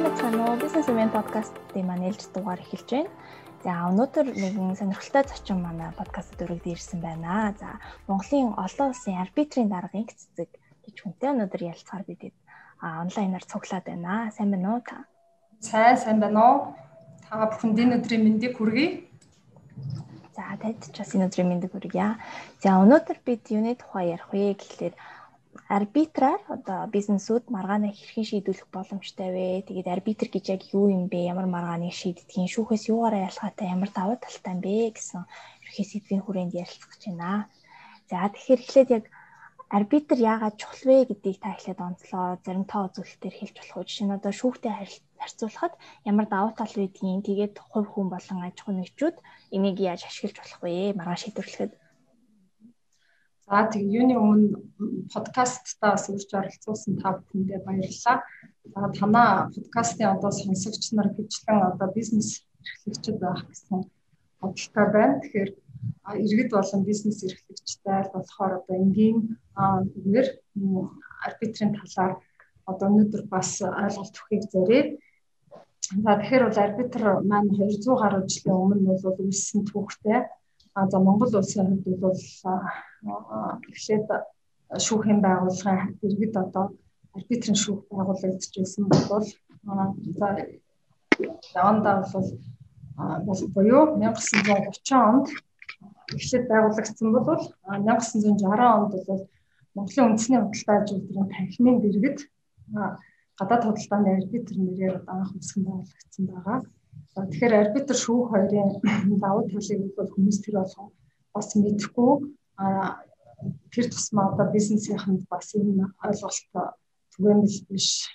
сайн байна уу? Бизнес event подкастын маань ээлж дугаар эхэлж байна. За өнөөдөр нэгэн сонирхолтой зочин манай подкастт өргөд ирсэн байна. За Монголын олон улсын арбитрийн даргын цэцэг гэж хүнтэй өнөөдөр ярилцахаар бидэд онлайнаар цуглаад байна. Сайн байна уу та? Сайн сайн байна уу? Та бүхэнд энэ өдрийн мэндийг хүргэе. За танд ч бас энэ өдрийн мэндийг хүргье. За өнөөдөр бид юуны тухай ярих вэ гэхлээр арбитраар одоо бизнесүүд маргаанаа хэрхэн шийдвэрлэх боломжтой вэ? Тэгээд арбитр гэж яг юу юм бэ? Ямар маргааныг шийддгийг, шүүхээс юугаараа ялгаатай, ямар давуу талтай юм бэ гэсэн ерхий сэдвийн хүрээнд ярилцах гэж байна. За тэгэхээр эхлээд яг арбитр яагаад чухал вэ гэдгийг та эхлээд онцлоо. Зарим тоо үзүүлэлтээр хэлж болох уу? Жишээ нь одоо шүүхтэй харьцуулахад ямар давуу тал байдгийг тэгээд хувь хүн болон аж ахуй нэгжүүд энийг яаж ашиглаж болох вэ? Маргаан шийдвэрлэхэд. За тэг юуны өмнө подкасттаа бас урьж оролцуулсан та бүхэндээ баярлалаа. За танаа подкастын одоо сонсогч нар хвчлэн одоо бизнес эрхлэгчид байх гэсэн бодолтой байна. Тэгэхээр иргэд болон бизнес эрхлэгчтэй болохоор одоо энгийн үгээр арбитрийн талаар одоо өнөөдөр бас ойлголт өгөхийг зорье. За тэгэхээр бол арбитр маань 200 гаруй жилийн өмнө бол үүссэн түүхтэй. А за Монгол улсын хувьд бол эхлээд шүүхийн байгууллагын иргэд одоо арбитрийн шүүх байгуулагдчихсэн бол за явандаа бол бол буюу 1930 онд эхлээд байгуулагдсан бол 1960 онд бол Монголын үндэсний худалдаа ажилтны танхимын дэргэд гадаад худалдааны арбитр нэрээр анх үүсгэн байгуулагдсан байгаа. Тэгэхээр арбитр шүүх хоёрын давуу талыг бол хүмүүс тэр болгоо бас мэдэхгүй. Тэр тусмаа одоо бизнесийнхэнд бас энэ ойлголт түгээмэл биш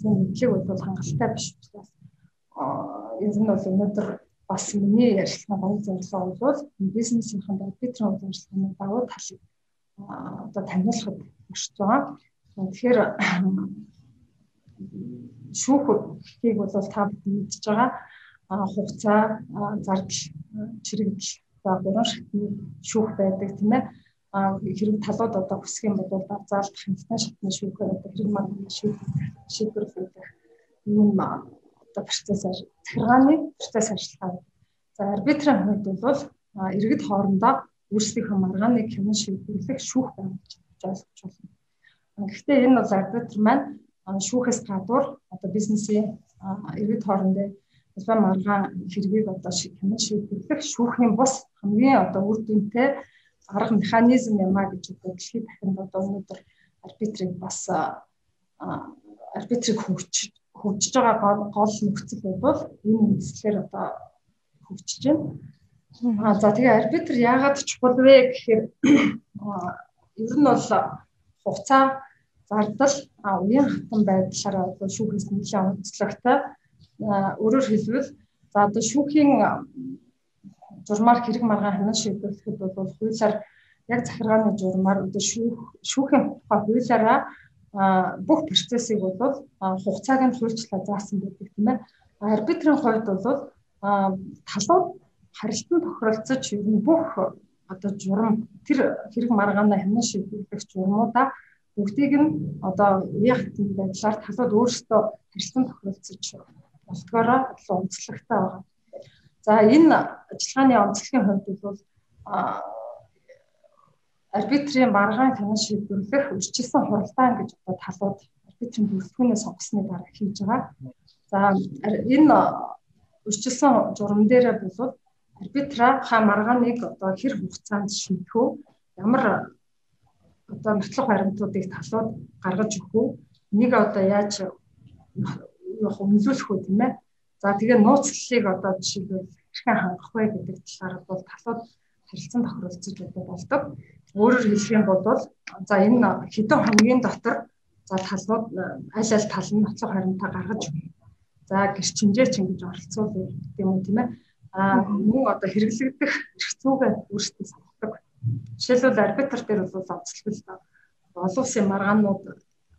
зүйн мэдлэг бол хангалттай биш. Учраас ер нь бол өнөөдөр бас миний ярилцсан гоё зорилго бол бизнесийнхэнд арбитрын удирдлагын давуу талыг одоо таниулахад өршөж байгаа. Тэгэхээр шүүхийг бол та бүхэн мэдж байгаа хугацаа зардал чирэгдэл за гурван шатны шүүх байдаг тийм ээ хэрэг талууд одоо хүсэх юм бол заалдах хэмжээний шатны шүүхээр одоо хэрэг маань шийдвэрлэх юм одоо процессор захиргааны процесс ажиллагаа. За арбитрийн хувьд бол иргэд хоорондоо өөрсдийнхөө маргааныг хянан шийдвэрлэх шүүх байгуулж ойлгож байна. Гэхдээ энэ бол арбитр маань шүүхээс гадуур одоо бизнесийн иргэд хоорондоо улаан маргаан хэргийг одоо хянан шийдвэрлэх шүүхийн бус хамгийн одоо үр дүнтэй арга механизм юм а гэж одоо дэлхийд дахинд одоо өнөөдөр арбитрийг бас арбитрийг хөгж хөгжиж байгаа гол нөхцөл бол энэ үндэслэлээр одоо хөгжиж байна. А за тэгээ арбитр яагаад чухал вэ гэхээр ер нь бол хугацаа зардал уян хатан байдлаараа одоо шүүхээс нэлээд онцлогтой өөрөөр хэлбэл за одоо шүүхийн журмаар хэрэг маргаан хянан шийдвэрлэхэд бол хуулиар яг захиргааны журмаар одоо шүүх шүүхийн тухай хуулиараа бүх процессыг бол хугацааг нь хуульчлаа заасан байдаг тийм ээ. Арбитрийн хувьд бол талууд харилцан тохиролцож ер нь бүх одоо журам тэр хэрэг маргаанаа хянан шийдвэрлэх журмуудаа бүгдийг нь одоо яахтын байдлаар талууд өөрсдөө харилцан тохиролцож болтгоороо онцлогтой байгаа. За энэ ажиллагааны онцлогийн хувьд бол арбитрийн маргаан хянан шийдвэрлэх үржилсэн хуралдаан гэж одоо талууд арбитрийн бүрэлдэхүүнээ сонгосны дараа хийж байгаа. За энэ үржилсэн журам дээрээ бол арбитра ха маргааныг одоо хэр хугацаанд шийдэх үү? Ямар одоо нотлох баримтуудыг талууд гаргаж өгөх үү? Нэг одоо яаж явах үнэлүүлэх үү тийм ээ? За тэгээ нууцлалыг одоо жишээлбэл хэрхэн хангах вэ гэдэг талаар бол талууд харилцан тохиролцож болдог. Өөрөөр хэлэх юм бол за энэ хэдэн хоногийн дотор за талууд аль аль тал нь ноцлог харимтаа гаргаж. За гэрчинжээ ч ингэж оролцуулъя гэдэг юм тийм ээ. Аа мөн одоо хэрэглэгдэх эрх зүйгээ өөрсдөө сонгодог. Жишээлбэл арбитр дээр бол онцлог л олон улсын маргаанууд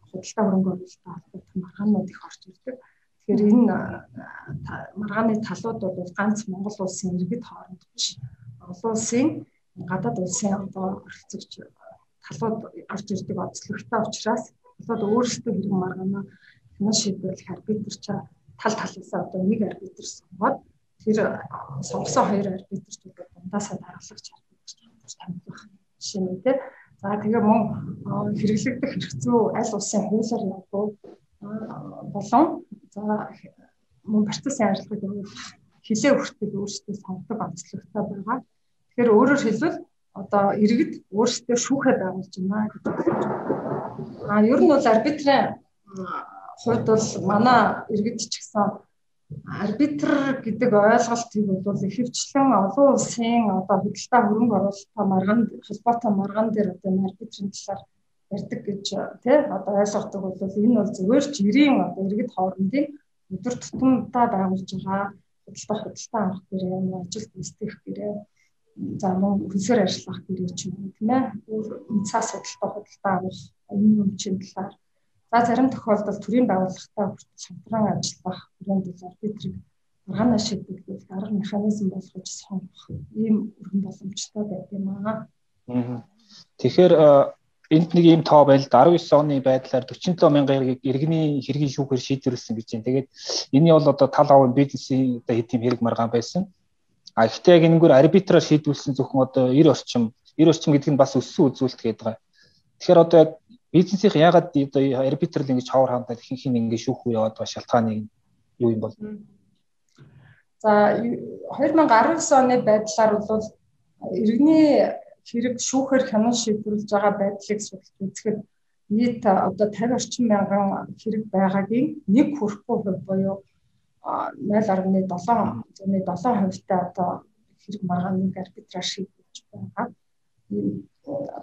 худалдаа хөрөнгө оруулалттай холбоотой маргаанууд их орж ирдэг. Тэгэхээр энэ маргааны талууд бол ганц Монгол улсын иргэд хооронд биш. Олон улсын гадаад улсын одоо оролцогч талууд орж ирдэг онцлогтой учраас талууд өөрсдөө хэрэг маргаанаа хянан шийдвэрлэх арбитр чаа тал талаасаа одоо нэг арбитр сонгоод тэр сонгосон хоёр арбитрчүүдийг дундаасаа даргалах арбитрч нь тийм За тэгээ мөн хэрэглэгдэх хэрэгцүү аль улсын хуулиар явах болон мөн процесс арилгыг хилээ хүртэл өөрсдөө сонгодог онцлогтой байгаа. Тэгэхээр өөрөөр хэлбэл одоо иргэд өөрсдөө шүүхээ байгуулж байна гэж байна. А ер нь бол арбитрийн хувьд бол манай иргэд ч гэсэн арбитр гэдэг ойлголтыг бол ихэвчлэн олон улсын одоо худалдаа хөрөнгө оруулалтаа маргаан холбоотой маргаан дээр одоо арбитрийн талаар ярьдаг гэж тий одоо ойлгодог бол энэ бол зөвхөн жирийн одоо иргэд хоорондын өдөр тутамдаа байгуулж байгаа худалдаа худалдаа авах гэрээ юм ажил гүйцэтгэх гэрээ за мөн хөлсөөр ажиллах гэрээ ч юм тийм ээ. Цаас худалдаа худалдаа авах энэ юм чинь талаар. За зарим тохиолдолд төрийн байгууллагатай хүртэл шантран ажиллах хүрээнд бол арбитрийг маргаанаа шийдвэрлэх арга механизм болгож сонгох ийм өргөн боломжтой байт юм аа. Тэгэхээр энд нэг ийм тоо байл 19 оны байдлаар 47 мянган иргэний хэргийн шүүхээр шийдвэрлсэн гэж байна. Тэгээд энэ бол одоо тал авын бизнесийн одоо хэд юм хэрэг маргаан байсан. А гэхдээ яг энэгээр арбитраар шийдвэрлсэн зөвхөн одоо 90 орчим 90 орчим гэдэг нь бас өссөн үзүүлэлт гэдэг байгаа. Тэгэхээр одоо яг бизнесийн ягаад одоо арбитрал ингэж хавар хандаад хин хин ингэ шүүх үе яваад байгаа шалтгааны юу юм бол За 2019 оны байдлаар бол иргэний хэрэг шүүхээр хянан шийдвэрлэж байгаа байдлыг судалж үзэхэд нийт одоо 50 орчим мянган хэрэг байгаагийн нэг хүрэхгүй хувь буюу 0.7 хувьтай одоо хэрэг маргааныг арбитраж шийдвэрлэж байгаа. Ийм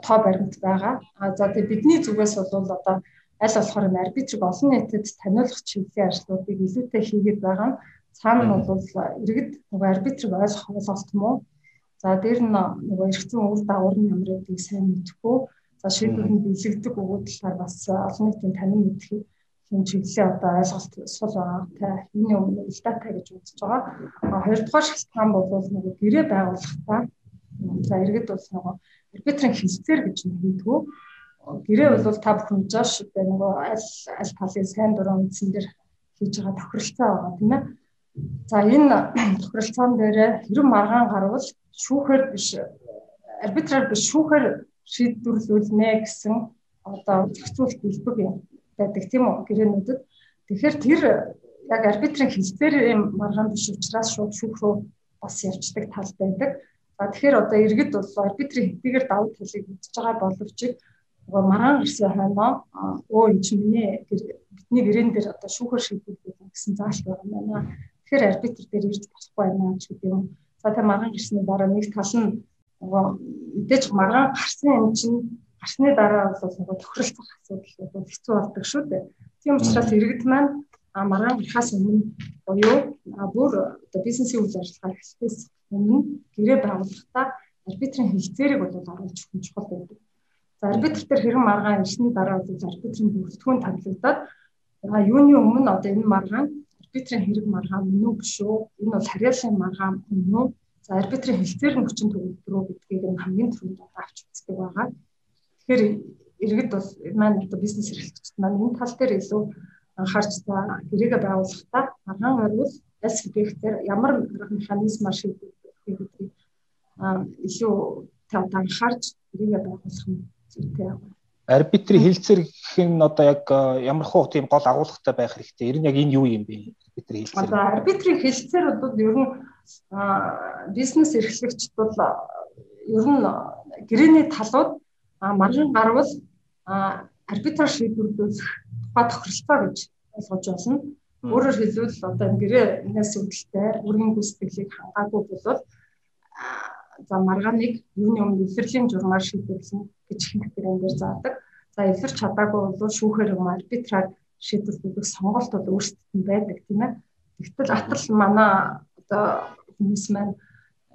тоо баримт байгаа. А за тэгээ бидний зүгээс бол одоо аль болохоор энэ арбитрыг олон нийтэд таниулах чиглэлийн ажлуудыг илүүтэй хийгээд байгаа нь цаана нь бол иргэд нөгөө арбитрыг ойлгох ойлголт муу. За дээр нь нөгөө эргэцэн үйл дагавар нь ямар гэдгийг сайн мэдэхгүй. За шийдвэрлэнд бэлэгдэг өгөөдлөөр бас олон нийтийн танин мэдэх юм чиглэлийн одоо ойлголт сул байгаа. Тэ энэ өмнө дата гэж үзэж байгаа. Хоёрдугаар шалтгаан бол нөгөө гэрээ байгуулахтаа за иргэд бол нөгөө арбитрын хэлцээр гэж нэгдгүү. Гэрээ бол та бүхэн одоо нөгөө аль аль талын сайн дурын үндсэн дээр хийж байгаа тохиролцоо байгаа тийм ээ. За энэ тохиролцоон дээр хэрэв маргаан гарвал шүүхээр биш арбитраар биш шүүхээр шийдвэрлүүлнэ гэсэн одоо зохицуулт хэлбэг байдаг тийм үү гэрээнүүдэд. Тэгэхээр тэр яг арбитрын хэлцээр юм маргаан биш учраас шууд шүүх рүү бас явцдаг тал байдаг. За тэгэхээр одоо иргэд бол арбитрийн хэдийгээр давуу талыг үзэж байгаа боловч нөгөө маргаан ирсэн хойноо өө энэ чинь миний бидний гэрээн дээр одоо шүүхэр шийдвэрлэх гэсэн заалт байгаа юм байна. Тэгэхээр арбитр дээр ирж болохгүй байна гэдэг юм. За тэгээ маргаан ирсний дараа нэг тал нь мэдээж маргаан гарсан юм чинь гарсны дараа бол нөгөө тохиролцох асуудал бол хэцүү болдог шүү дээ. Тийм учраас иргэд маань а маргаан гарахаас өмнө буюу бүр одоо бизнесийн үйл ажиллагаа эхлэхээс өмнө гэрээ байгуулахдаа арбитрийн хэлцээрийг бол оруулж өгөх нь чухал байдаг. За арбитр дээр хэрэг маргаан ирсний дараа бол арбитрийн бүрэлдэхүүн тавилагдаад а юуны өмнө одоо энэ маргаан арбитрийн хэрэг маргаан мөн үү биш үү? Энэ бол харьяалын маргаан мөн үү? За арбитрийн хэлцээр нь хүчин төгөлдрөө гэдгийг нь хамгийн түрүүнд авч үздэг байгаа. Тэгэхээр иргэд бол маань одоо бизнес эрхлэгчид маань энэ тал дээр илүү анхаарч та гэрээгээ байгуулахдаа маргаан орвол аль субъектээр ямар механизмаар шийдвэр гэдгийг илүү тав анхаарч тэрийг байгуулах нь зүйтэй байна. Арбитрийн хилцэр гэх нь одоо яг ямар хуу тийм гол агуулгатай байх хэрэгтэй. Ер нь яг энэ юу юм бэ? Арбитрийн хилцэр. Одоо арбитрийн хилцэр бол ер нь бизнес эрхлэгчд бол ер нь гэрээний талууд марган гарвал арбитраар шийдвэрлэх тухай тохиролцоо гэж ойлгож байна. Өөрөөр хэлбэл одоо энэ гэрээнээс үүдэлтэй үргийн гүйцэтгэлийг хангаагүй бол за маргааныг юуны өмнө эвлэрлийн журмаар шийдвэрлэн гэж хэлбэр энэ заадаг. За эвлэрч чадаагүй бол шүүхээр юм арбитраар шийдвэрлэх сонголт бол өөрсдөд нь байдаг тийм ээ. Тэгтэл атал манай одоо хүмүүс маань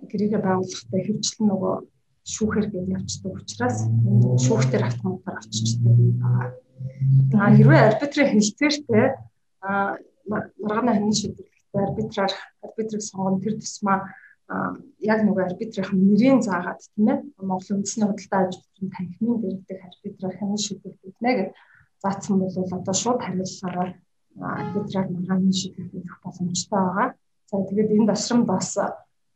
гэрээгээ байгуулахдаа хөвчлэн нөгөө шүүхээр гэж явцдаг учраас шүүхтэр автоматар авчиждаг юм байна. А хэрвээ арбитрийн хэлцээртэй маргааны ханин шийдвэрлэхдээ арбитраар арбитрийг сонгоно тэр тусмаа яг нөгөө арбитрийн нэрийн заагаад тийм ээ Монгол үндэсний худалдаа аж ахуйн танхимын дэрэгдэх арбитраар хянан шийдвэрлэгдэнэ гэж заасан бол одоо шууд хариулсараа арбитраар маргааны шийдвэрлэх боломжтой байгаа. За тэгээд энэ ташрамд бас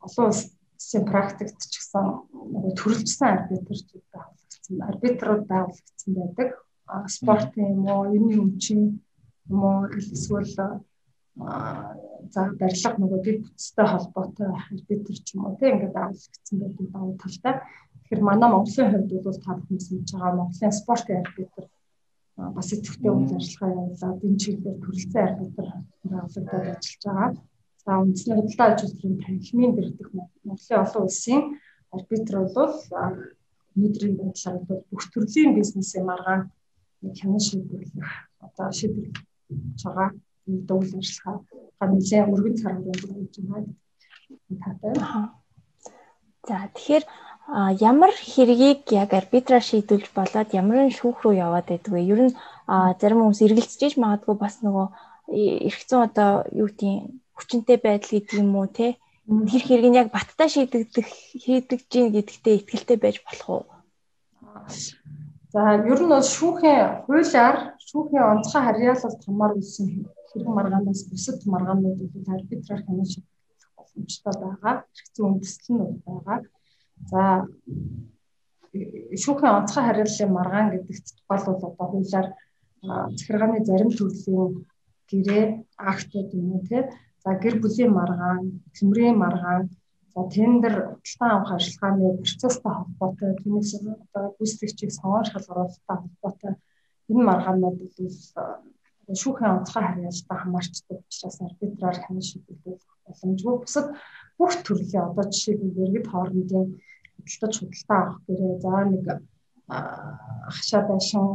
олон улсын практикт ч гэсэн нөгөө төрөлжсөн арбитрчуд байгуулагдсан, арбитрууд байгуулагдсан байдаг. Спортын юм уу, энэ өмчийн юм уу эсвэл за барилга нөгөө дэд бүтцтэй холбоотой арбитр ч юм уу тийм ингээд байгуулагдсан байдаг давуу талтай. Тэгэхээр манай Монголын хувьд бол та бүхэн мэдж байгаа Монголын спортын арбитр бас идэвхтэй үйл ажиллагаа явуулаад энэ чиглэлээр төрөлцсөн арбитр байгуулагдаад ажиллаж байгаа. За үндэсний худалдаа аж үйлдвэрийн танхимын дэрдэх Монголын олон улсын арбитр бол өнөөдрийн байдлаар бол бүх төрлийн бизнесийн маргаан хянан шийдвэрлэх одоо шийдвэрлэж байгаа үйл ажиллагаа нэлээд өргөн цар хүрээнд болж байна гэдэг таатай. За тэгэхээр ямар хэргийг яг арбитраар шийдүүлж болоод ямар нь шүүх рүү яваад байдаг вэ? Ер нь зарим хүмүүс эргэлзэж магадгүй бас нөгөө зүйн одоо юу гэдгийг хүчинтэй байдал гэдэг юм уу те тэр хэрэг нь яг баттай шийдэгдэх хийдэг гин гэдэгтээ ихтгэлтэй байж болох уу? За ер нь бол шүүхийн хуулиар шүүхийн онцгой харьяалалт хамаар үлсэн хэрэг маргаанаас бусад маргаанууд бол арбитраар хянаж шийдэх боломжтой байгаа. Хэрэгцээ үндэслэл нь байгаа. За шүүхийн онцгой харьяаллын маргаан гэдэгт тухайлбал одоо хуулиар захиргааны зарим төрлийн гэрээ актууд юм уу те За гэр бүлийн маргаан, төмрийн маргаан, за тендер худалдан авах ажиллагааны процесстэй холбоотой түүнээс одоо гүйцэтгэгчийг сонгон шалгаруулалттай холбоотой энэ маргаанууд бол шүүхийн онцгой харьяалалтай хамаарчдаг учраас арбитраар хянаж шийдвэрлэх боломжгүй. Бусад бүх төрлийн одоо жишээлбэл иргэд хоорондын худалдаж худалдаа авах гэрээ за нэг хашаа байшин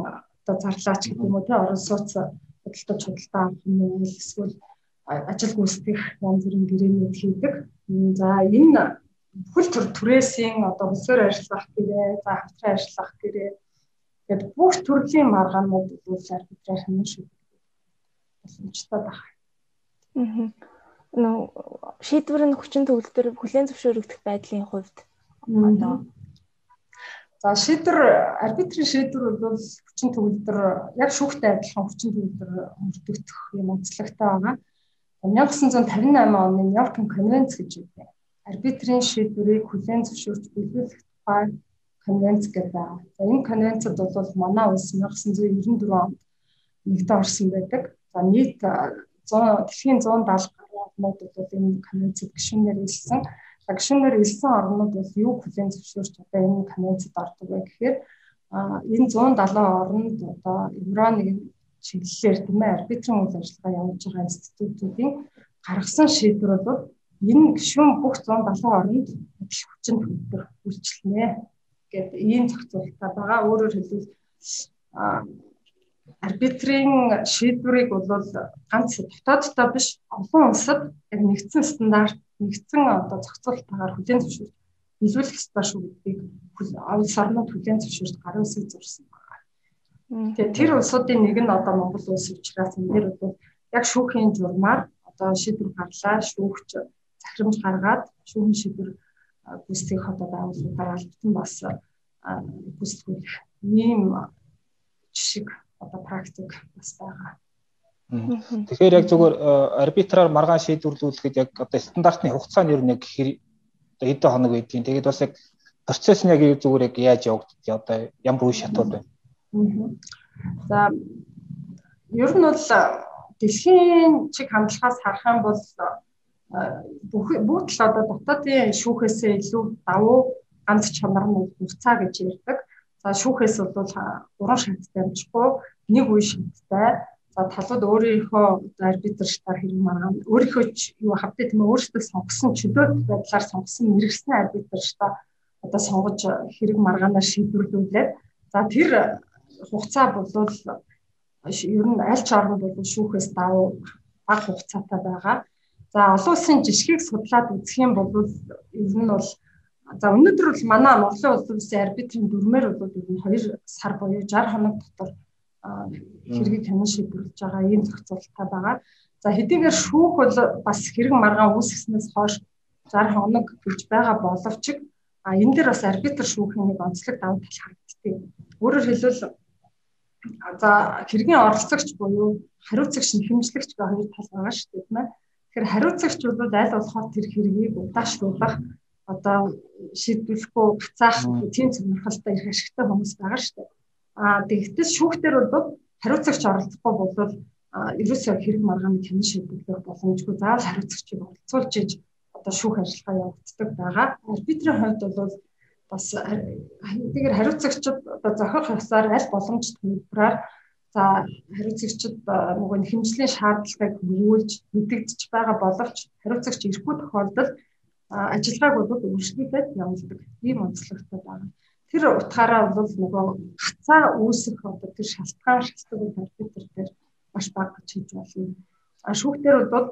одоо зарлаач гэдэг юм уу те орон сууц худалдаж худалдаа авах юм эсвэл ажил гүйцэтгэх янз бүрийн гэрээнүүд хийдэг. За энэ бүхэл төр түрээсийн одоо хөсөр ажиллах гэрээ, за хамтран ажиллах гэрээ гэдэг бүх төрлийн маргаанууд бол арбитраар шүү. Боломжтой байна. Аа. Нөө шийдвэр нь хүчин төгөлдөр хүлээн зөвшөөрөгдөх байдлын хувьд одоо За шийдвэр арбитрийн шийдвэр бол хүчин төгөлдөр яг шүүхтэй адилхан хүчин төгөлдөр өртөгдөх юм онцлогтой байгаа. 1958 оны Нью-Йоркийн конвенц гэж байна. Арбитрийн шийдвэрийг хүлээн зөвшөөрч биелүүлэх тухай конвенц гэдэг байна. За энэ конвенцид бол манай улс 1994 онд нэгдэн орсон байдаг. За нийт 100 дэлхийн 170 гаруй орнууд бол энэ конвенцид гишүүнээр илсэн. За гишүүнээр илсэн орнууд бол юу хүлээн зөвшөөрч одоо энэ конвенцид ордог вэ гэхээр энэ 170 орнд одоо евро нэг чиглэлээр тийм ээ арбитрийн үйл ажиллагаа явуулж байгаа институтуудын гаргасан шийдвэр бол энэ гишүүн бүх 170 оронд их хүчин төгөлдөр үйлчлэнэ гэдэг ийм зохицуулалтаа байгаа. Өөрөөр хэлбэл арбитрийн шийдвэрийг бол ганц дотооддоо биш олон улсад яг нэгдсэн стандарт нэгдсэн одоо зохицуулалтаагаар хүлээн зөвшөөрч биелүүлэх ёстой шүү гэдгийг олон орнууд хүлээн зөвшөөрч гарын үсэг зурсан. Тэгээ тэр улсуудын нэг нь одоо Монгол улс учраас энэ дээр бол яг шүүхийн журмаар одоо шийдвэр гарлаа, шүүгч захирамж гаргаад шүүхийн шийдвэр гүйцэтгэх одоо байгууллагуудаар албатан бас гүйцэтгүүлэх ийм жишг одоо практик бас байгаа. Тэгэхээр яг зүгээр арбитраар маргаан шийдвэрлүүлэхэд яг одоо стандартны хугацаа нь ер нь яг одоо хэдэн хоног байдгийг. Тэгээд бас яг процесс нь яг зүгээр яг яаж явагддаг одоо ямар үе шатууд байна. За ер нь бол дэлхийн чиг хандлагаас харах юм бол бүх бүгд л одоо дотоодын шүүхээсээ илүү давуу ганц чанар нь нурцаа гэж ярьдаг. За шүүхээс бол гурван шаттай амжихгүй нэг үе шаттай. За талууд өөрийнхөө арбитртаар хэрэг маргаан өөрийнхөө юу хавтаа тийм өөрсдөө сонгосон чөлөөт байдлаар сонгосон мэрэгсэн арбитртаа одоо сонгож хэрэг маргаанаар шийдвэрлүүлээд за тэр хугацаа бол ер нь аль ч орнд бол шүүхээс давуу бага хугацаатай байгаа. За олон улсын жишгийг судлаад үзэх юм бол ер нь бол за өнөөдөр бол манай Монголын улсын арбитрийн дүрмээр бол ер нь 2 сар буюу 60 хоног дотор хэргийг хянан шийдвэрлэж байгаа ийм зохицуулалттай байгаа. За хэдийгээр шүүх бол бас хэрэг маргаан үүсгэснээс хойш 60 хоног гэж байгаа боловч а энэ дээр бас арбитр шүүхийн нэг онцлог давуу тал харагддаг. Өөрөөр хэлбэл За хэргийн оролцогч буюу хариуцагч нь хэмжлэгч гэх хоёр тал байгаа шүү дээ тийм ээ. Тэгэхээр хариуцагч бол аль болохоор тэр хэргийг удаашруулах одоо шийдвэрлэхгүй гацаах тийм сонирхолтой их ашигтай хүмүүс байгаа шүү дээ. Аа тэгтэл шүүхтэр бол хариуцагч оролцохгүй бол ерөөсөө хэрэг маргааны хянан шийдвэрлэх боломжгүй заавал хариуцагчийг оролцуулж иж одоо шүүх ажиллагаа явагддаг байгаа. Арбитрийн хувьд бол бас хэдийгээр хариуцагчид одоо зохиох ёсоор аль боломж төлбөрөөр за хариуцагчид нөгөө хэмжлийн шаардлагыг хөрвүүлж мэдэгдэж байгаа боловч хариуцагч ирэхгүй тохиолдолд ажиллагааг бол үргэлжлүүлээд явуулдаг. Ийм онцлогтой байна. Тэр утгаараа бол нөгөө хацаа үүсэх одоо тэр шалтгаан шалтгаан арбитр дээр маш бага гэж хэлж болно. А шүүхтэр бол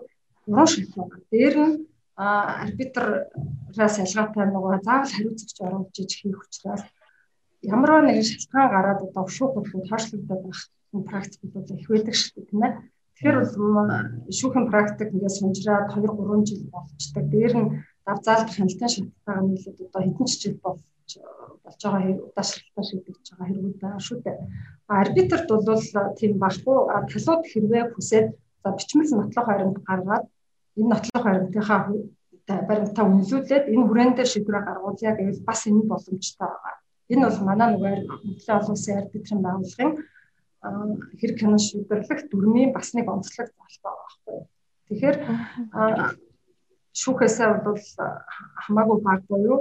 уран шалтгаан. Дээр нь арбитраас ялгаатай нөгөө заавал хариуцагч оруулж иж хийх учраас ямар нэгэн шалтгаан гараад одоо шүүх бодлого тооцоологдоод байх практикууд их байдаг шүү дээ тийм ээ. Тэгэхээр бол шүүхийн практик ингээд сунжраад 2 3 жил болчдаг. Дээр нь давзаалт хяналтын шалтгаан нийлээд одоо хэдэн жил болж болж байгаа удаашралтай шийдэгдэж байгаа хэрэгүүд байгаа шүү дээ. Арбитрт бол тийм баггүй талууд хэрвээ хүсээд за бичмэл нотлох хариунд гаргаад энэ нотлох баримтынхаа баримтаа үнэлүүлээд энэ хүрээндээ шийдвэр гаргуулъя гэвэл бас энэ боломжтой байгаа. Энэ бол манай нөгөө Монголын олон улсын арбитрийн байгууллагын хэрэг хянан шийдвэрлэх дүрмийн бас нэг онцлог залтай байгаа байхгүй. Тэгэхээр шүүхээсээ бол хамаагүй баг буюу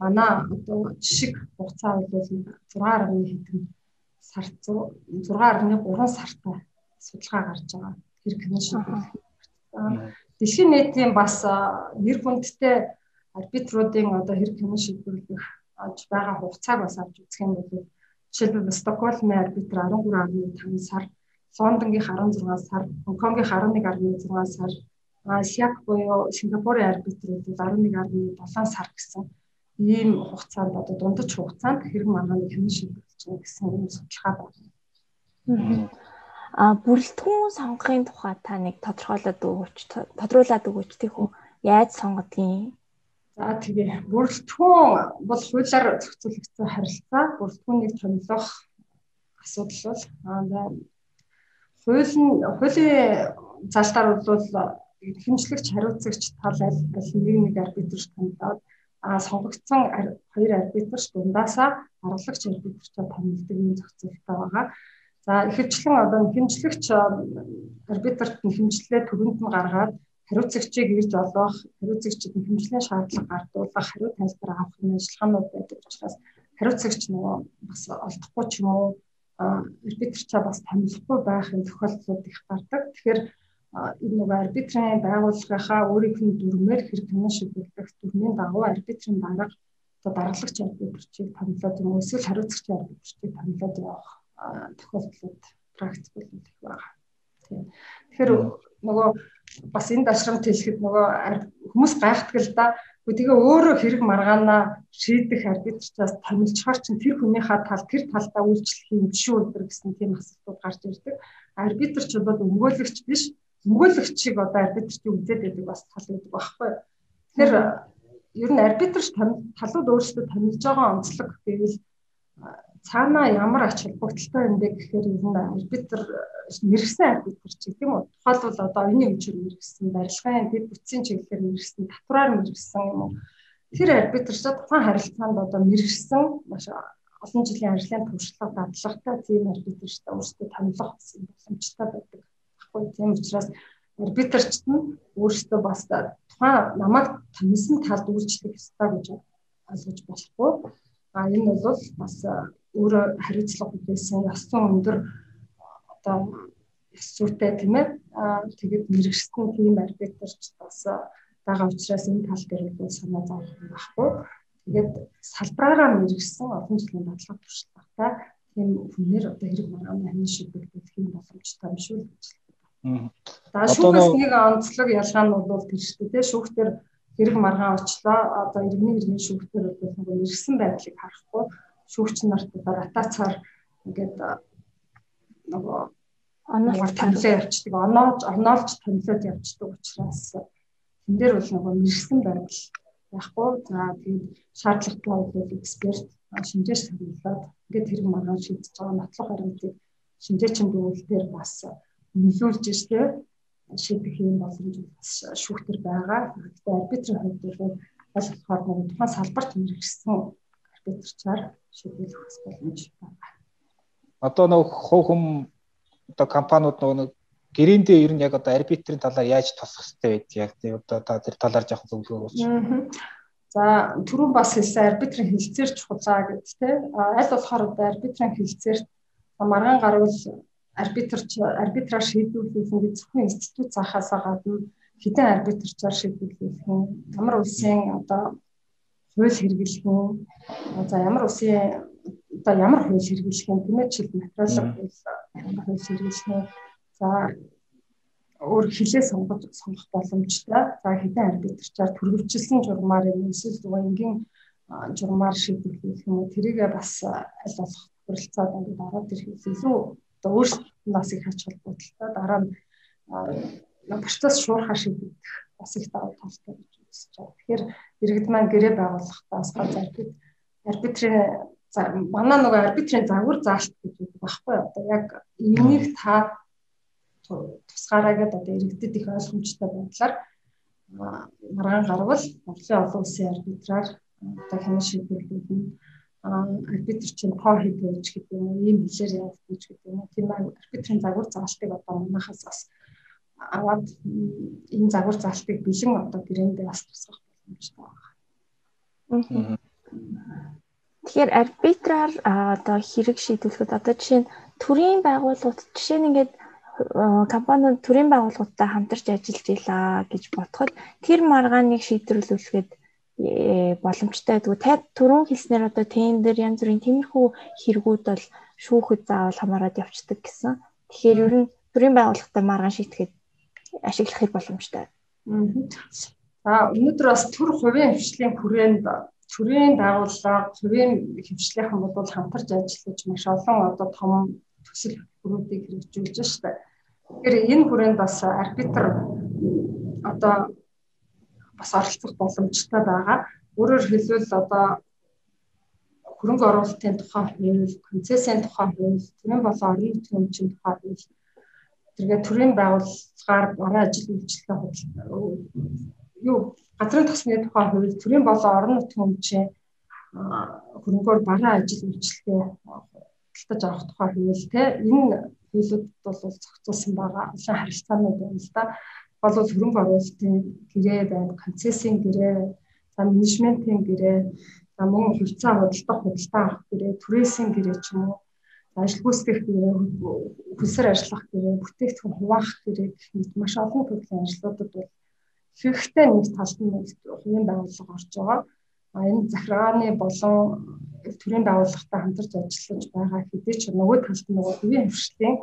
манай одоо жишг хугацаа бол 6.1 хэдэн сард 6.3 сартай судалгаа гарч байгаа. Хянан шийдвэрлэх Дэлхийн нийтийн бас нэр хүндтэй арбитруудын одоо хэрэг хэмжээ шийдвэрлэх байгаа хугацааг бас авч үзэх юм бол жишээлбэл Стокгольмын арбитр 13.5 сар, Лондонгийн 16 сар, Хонконгийн 11.6 сар, Сиак буюу Сингапурын арбитрууд 11.7 сар гэсэн ийм хугацаанд одоо дундаж хугацаанд хэрэг маргааны хэмжээ шийдвэрлэж байгаа гэсэн юм судалгаа байна. А бүрэлдэхүүн сонгохын тухай та нэг тодорхойлоод өгөөч тодруулаад өгөөч тийхүү яаж сонгодгийг За тэгээ бүрэлдэхүүн бол хуулиар зохицуулагдсан харилцаа бүрэлдэхүүнийг томилох асуудал бол аа хууль нь хуулийн залтаар бол хэмжлэгч хариуцагч тал аль аль нэг нэг арбитрч томилоод а сонгогдсон хоёр арбитрч дундаасаа аргалагч арбитрч томилдог юм зохицуултаа байгаа. За ихэвчлэн одоо хэмжлэгч арбитрт нь хэмжлээ төрөнд нь гаргаад хариуцагчийг ирж олох, хариуцагчид нь хэмжлэлийн шаардлага гардуулах, хариу тайлбар авах юм ажиллагаанууд байдаг учраас хариуцагч нөгөө бас олдохгүй ч юм уу арбитрчаа бас томилохгүй байх юм тохиолдлууд их гардаг. Тэгэхээр энэ нөгөө арбитрийн байгууллагынхаа өөрийнх нь дүрмээр хэрэг хэмжээ шийдвэрлэх дүрмийн дагуу арбитрийн дарга одоо даргалагч арбитрчийг томилоод юм эсвэл хариуцагч арбитрчийг томилоод явах тохиолдлууд практикууд их байгаа. Тийм. Тэгэхээр нөгөө бас энэ дашрамт хэлэхэд нөгөө хүмүүс гайхдаг л да. Тэгээ өөрөө хэрэг маргаанаа шийдэх арбитрчаас томилчхаар чинь тэр хүнийхээ тал тэр талдаа үйлчлэх юм биш үү гэсэн тийм асуултууд гарч ирдэг. Арбитрч бол өмгөөлөгч биш. Өмгөөлөгчийг одоо арбитрчийг үзээд байдаг бас тал байдаг байхгүй. Тэгэхээр ер нь арбитрч талууд өөрсдөө томилж байгаа онцлог гэвэл цаанаа ямар ач холбогдолтой юм бэ гэхээр ер нь арбитр мэрэгсэн арбитр чи тийм үү? Тухайлбал одоо энэ хэмжээр мэрэгсэн барилгын дэд бүтцийн чиглэлээр мэрэгсэн татвараар мэрэгсэн юм уу? Тэр арбитр ч тухайн харилцаанд одоо мэрэгсэн маш олон жилийн ажлын туршлага дадлагатай тийм арбитрчтай өөрсдөө томилох боломжтой байдаг баггүй тийм учраас арбитрчт нь өөрсдөө бас тухайн намайг томилсон талд үйлчлэх ёстой гэж ойлгож болохгүй а энэ бол бас өөрөө хариуцлага хүлээсэн зүйн өндөр одоо ёс зүйтэй тийм ээ тэгээд мэрэгчсэн тийм арбитрч бас байгаа учраас энэ тал дээр бол санаа зовох юм байхгүй. Тэгээд салбараараа мэрэгсэн олон жилийн бодлого туршлагатай тийм хүнээр одоо хэрэг маргааны хань шийдвэрлэх юм боломжтой юм шүү гэж. За шүүхээс нэг онцлог ялгаа нь бол тэр шүү дээ. Шүүхтэр хэрэг маргаан очлоо. Одоо иргэний хэргийн шүүхтэр бол нэг мэрэгсэн байдлыг харахгүй. Шүүгч нарт одоо ротацаар ингээд нөгөө оноолж танилаа явчихдаг. Оноолж оноолж танилаад явчихдаг учраас энэ дээр бол нөгөө мэрэгсэн байдал яахгүй за тэгээд шаардлагатай бол эксперт шинжээш танилаад ингээд хэрэг маргаан шийдэж байгаа. Нотлох баримтыг шинжээ чин дүүлэлтээр бас нөлөөлж штэ шийдэх юм боломж бас шүүхтэр байгаа. Гэхдээ арбитрийн хувьд бол аль болохоор нэг тухайн салбарт мэрэгсэн арбитрчаар шийдвэрлэх бас боломж байгаа. Одоо нэг хувь хүм одоо компаниуд нэг гэрэндээ ер нь яг одоо арбитрийн талаар яаж тусах хэрэгтэй байдаг яг тийм одоо та тэр талаар жоохон зөвлөгөө өгөөч. За түрүүн бас хэлсэн арбитрийн хилцээр чухлаа гэдэг тийм аль болохоор арбитрийн хилцээр маргаан гарвал арбитрч арбитраар шийдвэрлэх нь зөвхөн институт цаахаасаа гадна хэдэн арбитрчаар шийдвэрлэх нь ямар улсын одоо хууль хэрэглэх нь за ямар улсын одоо ямар хууль хэрэглэх нь тэмээ чил материалын хууль хууль хэрэглэх нь за өөр хилээ сонгож сонгох боломжтой. За хэдэн арбитрчаар төрөвчлсэн журмаар юм эсвэл зүгээр энгийн журмаар шийдвэрлэх юм уу тэрийгээ бас аль болох хүрэлцээд ингээд ороод ирэх илүү одоо өөрсдөөс их ач холбогдолтой. Дараа нь процесс шуурхаа шийдэх бас их давуу талтай гэж үзэж байгаа. Тэгэхээр иргэд маань гэрээ байгуулахдаас гац арбит арбитрийн манай нөгөө арбитрийн загвар заалт гэж үүдэг байхгүй одоо яг энийг та тусгаараа гэдэг одоо иргэдэд их ойлгомжтой байдлаар маргаан гарвал Монголын олон улсын арбитраар одоо хянах шийдвэрлүүд нь арбитр чинь тоо хийгээж гэдэг юм ийм хэлээр явуулж гэдэг юм тийм арбитрийн загвар заалтыг одоо манахаас бас аваад энэ загвар заалтыг бэлэн одоо гэрээндээ бас тусгах боломжтой байна. Тэгэхээр арбитраар одоо хэрэг шийдвэрлэхэд одоо жишээ нь төрийн байгууллагууд жишээ нь ингээд компаниуд төрийн байгууллагуудтай хамтарч ажиллаж илаа гэж бодоход тэр маргааныг шийдвэрлүүлэхэд боломжтой гэдэг. Та түрүүн хэлснээр одоо тендер янз бүрийн тиймэрхүү хэрэгүүд бол шүүхэд заавал хамаарад явцдаг гэсэн. Тэгэхээр ер нь төрийн байгууллагатай маргаан шийтгэхэд ашиглах боломжтой. За өнөөдөр бас төр хувийн хвшлийн хүрээнд төрийн байгууллага, төрийн хвшлийнхан бол хамтарч ажиллаж маш олон одоо том төсөл хөтөлбөрүүдийг хэрэгжүүлж штэ. Тэгэхээр энэ хүрээнд бас арбитр одоо бас оролцох боломжтой байгаа. Өөрөөр хэлбэл одоо хөрөнгө оруулалтын тухай хууль, концессийн тухай хууль, төрийн болон орон нутгийн өмчийн тухай хууль, тэргээ төрийн байгууллагаар бараа ажил үйлчлэгээ юу газрын тосны тухай хууль, төрийн болон орон нутгийн өмчийн хөрөнгөөр бараа ажил үйлчлэгээ худалдаж авах тухай хууль те энэ хуулиуд бол зохицуулсан байгаа. Олон харилцаанууд байна л да бол хөрөнгө оруулалтын гэрээ байна, концессийн гэрээ, за менежментийн гэрээ, за мөн хувьцаа худалдах худалдаа авах гэрээ, түрээсийн гэрээ ч юм уу, ажил гүйцэтгэх гэрээ, хөлсөр ажиллах гэрээ, бүтээгдэхүүн хуваах гэрээ гэх мэт маш олон төрлийн ажлуудад бол хэрэгтэй нэг талд нь хувийн байгууллага орж байгаа. А энэ захиргааны болон төрийн байгууллагатай хамтарч ажиллаж байгаа хэдий ч нөгөө талд нь нөгөө хувийн хвшлийн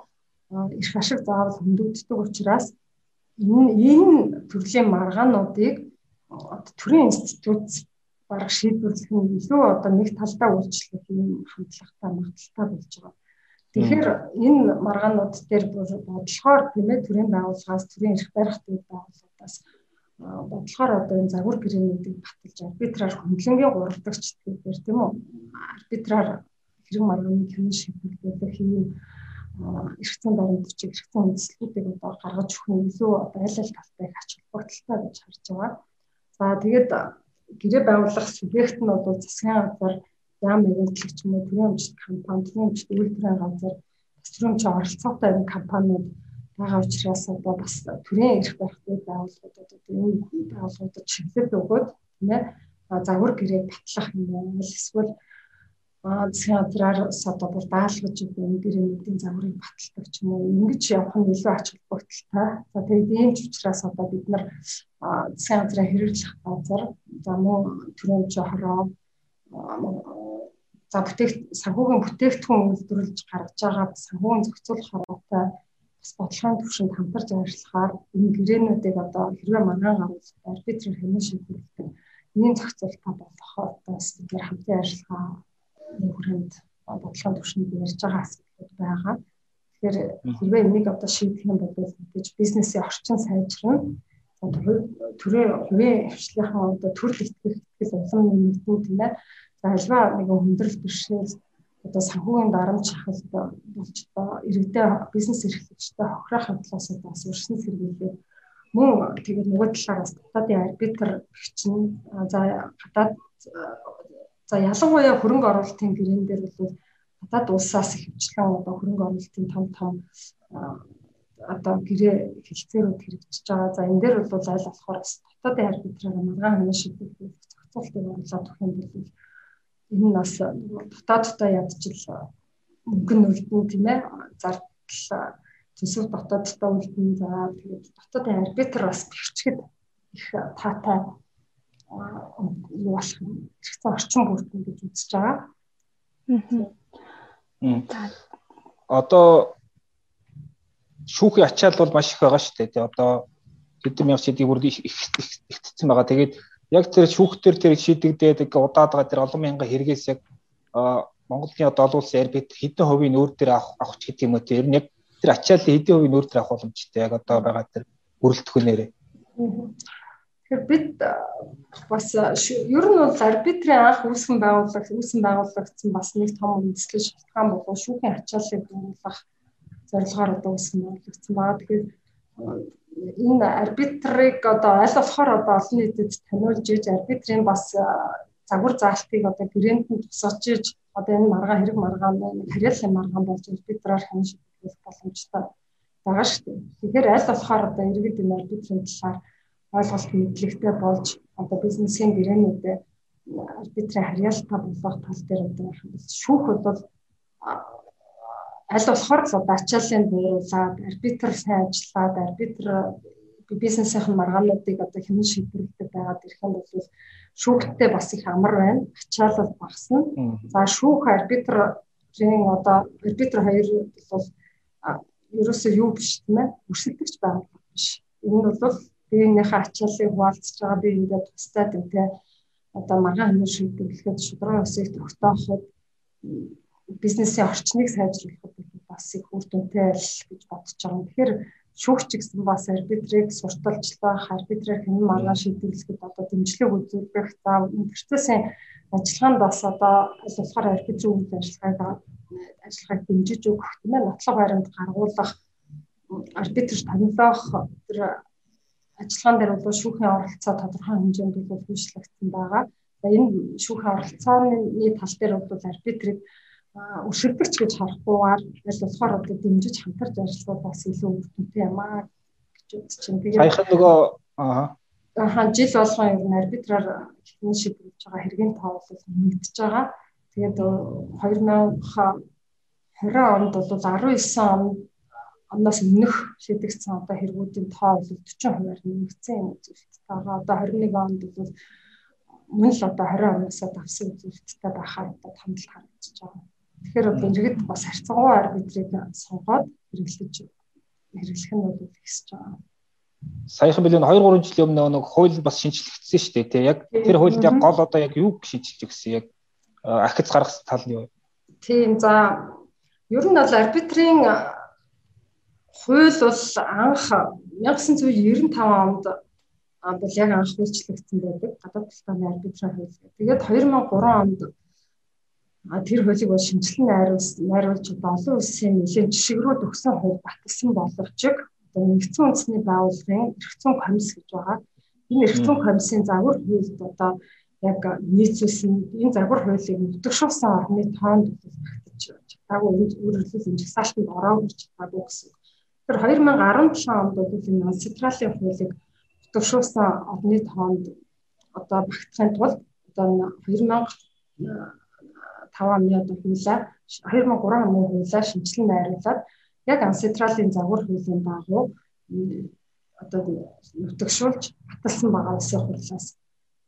их ашиг заавал хөндөгддөг учраас энэ энэ төрлийн маргаануудыг төрийн институт бараг шийдвэрлэх нь илүү одоо нэг талдаа үйлчлэх юм хандлагатай магадaltaй болж байгаа. Тэгэхээр энэ маргаанууд дээр бодлохоор тийм ээ төрийн байгууллагаас төрийн эрх барих төвд байгууллагаас бодлохоор одоо энэ загвар гэрээнүүдийг баталж арбитраар хөндлөнгийн гуравдагч гэдгээр тийм үү арбитраар хэрэг маргааны хянан шийдвэрлэх юм эргэцэн баримтчиг эргэцэн үндэслэлүүдийг одоо гаргаж өгөх нь илүү аль талтай ач холбогдолтой гэж харж байгаа. За тэгээд гэрээ байгуулах субъект нь бол засгийн газар яам нэгэнтлэгч юм уу төрийн өмчт компани, төрийн өмчт үйлдвэрийн газар, төрийн өмч оролцоотой энэ компаниуд байгаа учраас одоо бас төрийн эрх барихтай байгууллагуудад одоо энэ байгууллагуудад чиглэл өгөөд тийм ээ загвар гэрээг батлах юм уу эсвэл засгийн газраас одоо бүр даалгаж өгөн гэрээнүүдийн загварыг баталдаг ч юм уу. Ингэж явах нь илүү ач холбогдолтой. За тэгээд ийм ч учраас одоо бид нар засгийн газраа хэрэгжих газар за мөн төрөмж хороо за бүтээх санхүүгийн бүтээгдэхүүн үйлдвэрлэж гаргаж байгаа санхүүгийн зохицуулах хороотой бас бодлогын төвшөнд хамтарч ажиллахаар энэ гэрээнүүдийг одоо хэрвээ мангаан гаргаж арбитрээр хэмнэн шийдвэрлэх энэ зохицуулалтаа болгох одоо бас бид хамтын ажиллагаа хүрээнд бодлогын түвшинд ярьж байгаа асуудлууд байгаа. Тэгэхээр хэрвээ энийг одоо шийдэх юм бол мэдээж бизнесийн орчин сайжрна. Төрийн хувийн хвшлийнхэн одоо төрөл итгэх итгэл улам нэмэгдэн тийм ээ. За альва нэгэн хүндрэл бэрхшээл одоо санхүүгийн дарамт шахалт болж одоо иргэдээ бизнес эрхлэгчтэй хохирох явдлаас одоо бас өршин сэргийлээд мөн тэгээд нөгөө талаараас гадаадын арбитр чинь за гадаад за ялангуяа хөрөнгө оруулалтын гэрэн дээр бол гадаад улсаас ихэвчлэн одоо хөрөнгө оруулалтын том том одоо гэрээ хэлцээрүүд хэрэгжиж байгаа. За энэ дээр бол аль болохоор дотоодын арбитраар маргаан хэмжээ шийдэх зохицуултыг оруулаад өгөх юм бол энэ нь бас дотооддоо ядчил мөнгө нүлдэн тийм ээ зардал төсөв дотооддоо үлдэн за тэгээд дотоодын арбитр бас бэрчгэд их таатай юу болох юм хэрэгцээ орчин бүрдэн гэж үзэж байгаа. Одоо шүүхийн ачаал бол маш их байгаа шүү дээ. Тэгээ одоо хэдэн мянган шийдийг бүр ихтсэн байгаа. Тэгээд яг тэр шүүхтэр тэр шийдэгдээд удаад байгаа тэр олон мянган хэрэгээс яг Монголын одоо олон улсын арбит хэдэн хувийн нүүр дээр авах авах гэдэг юм уу. Тэр нь яг тэр ачааллын хэдэн хувийн нүүр дээр авах боломжтой яг одоо байгаа тэр бүрэлдэхүүнээрээ. Тэгэхээр бид бас ер нь бол арбитрийн анх үүсгэн байгуулах, үүсгэн байгуулагдсан бас нэг том үндэслэл шалтгаан болов шүүхийн ачааллыг бууруулах зорилгоор одоо үүсгэн байгуулагдсан байгаа. Тэгэхээр энэ арбитрыг одоо аль болохоор одоо олон нийтэд таниулж иж арбитрийн бас загвар заалтыг одоо гэрээнд нь тусгаж иж одоо энэ маргаан хэрэг маргаан хариаллын маргаан болж арбитраар хань шийдэх боломжтой байгаа шүү дээ. Тэгэхээр аль болохоор одоо иргэд энэ арбитрийн талаар ойлголт мэдлэгтэй болж одоо бизнесийн гэрээнүүдэд арбитрийн харьяалтаа болгох тал дээр одоо шүүх бол аль болохоор л одоо ачааллыг бууруулаад арбитр сайн ажиллаад арбитр бизнесийн маргаануудыг одоо хэмнэн шийдвэрлэдэг байгаад ирэх юм бол шүүхтдээ бас их амар байна. Ачаалал багасна. За шүүх арбитрийн одоо арбитр хоёр бол ерөөсөө юу биш тийм ээ. Өрсөлдөгч байгууллага биш. Энэ нь бол биенийхээ ачааллыг хуваалцж байгаа би ингээд тустай ээ. Одоо маргаан хэмнэн шийдвэрлэхэд шудраг усыг тогтооход бизнесийн орчныг сайжруулахад бас их үр дүнтэй л гэж бодож байгаа. Тэгэхээр шүүгч гэсэн бас арбитрийг сурталчлах, арбитрээр хэн маргаан шийдвэрлэхэд одоо дэмжлэг үзүүлэх, за процессын ажиллагаанд бас одоо аль болохоор арбитрийн үйл ажиллагааг ажиллагааг дэмжиж өгөх ээ нотлох баримт гаргуулах, арбитрч томилох тэр ажиллагаан дээр бол шүүхийн оролцоо тодорхой хэмжээнд бол хөгжлөгдсөн байгаа. За энэ шүүхийн оролцооны тал дээр бол арбитрийг өшөлдөгч гэж харахгүйгээр аль болохоор одоо дэмжиж хамтарч ажиллах бас илүү өвдөнтэй юм аа гэж үзэж байна. Тэгээд саяхан нөгөө аа аа жил болгон ер нь арбитраар хэмнэн шийдвэрлэж байгаа хэргийн тоо бол нэмэгдэж байгаа. Тэгээд 2020 онд бол 19 он оноос өмнөх шийдэгдсэн одоо хэрэгүүдийн тоо бол 40%-аар нэмэгдсэн юм үзүүлэлттэй байгаа. Одоо 21 онд бол мөн л одоо 20 оноос давсан үзүүлэлттэй байхаар одоо томдол харагдаж байгаа. Тэгэхээр бол иргэд бас харьцангуй арбитрийг сонгоод хэрэглэж хэрэглэх нь бол ихсэж байгаа. Саяхан билээ 2 3 жилийн өмнө нэг хууль бас шинжлэгдсэн шүү дээ. Тэ яг тэр хуульд яг гол одоо яг юу шинжилж өгсөн яг ахиц гаргах тал нь юу? Тийм за ер нь бол арбитрийн хууль бол анх 1995 онд бол яг анх үйлчлэгдсэн байдаг. Гадаад талын арбитрийн хууль. Тэгээд 2003 онд тэр хуулийг бол шинжилэн найруулж найруулж олон улсын нэлээд жишгрүүд өгсөн хувь батлсан боловч нэгдсэн үндэсний байгууллагын эрхцэн комисс гэж байгаа. Энэ эрхцэн комиссийн загвар хуульд одоо яг нийцүүлсэн энэ загвар хуулийг нутагшуулсан орны тоонд багтаж чадаагүй өөрөрлөл энэ жагсаалтанд ороогүй чадаагүй гэсэн. Тэр 2017 онд бол энэ Централын хуулийг нутагшуулсан орны тоонд одоо багтахын тулд одоо 2000 5 оны одоо хуулаа 2003 оны хуулаа шинжилэн найруулад яг ансетралийн загвар хуулийн дагуу одоо нутагшуулж баталсан байгаа улсын хурлаас.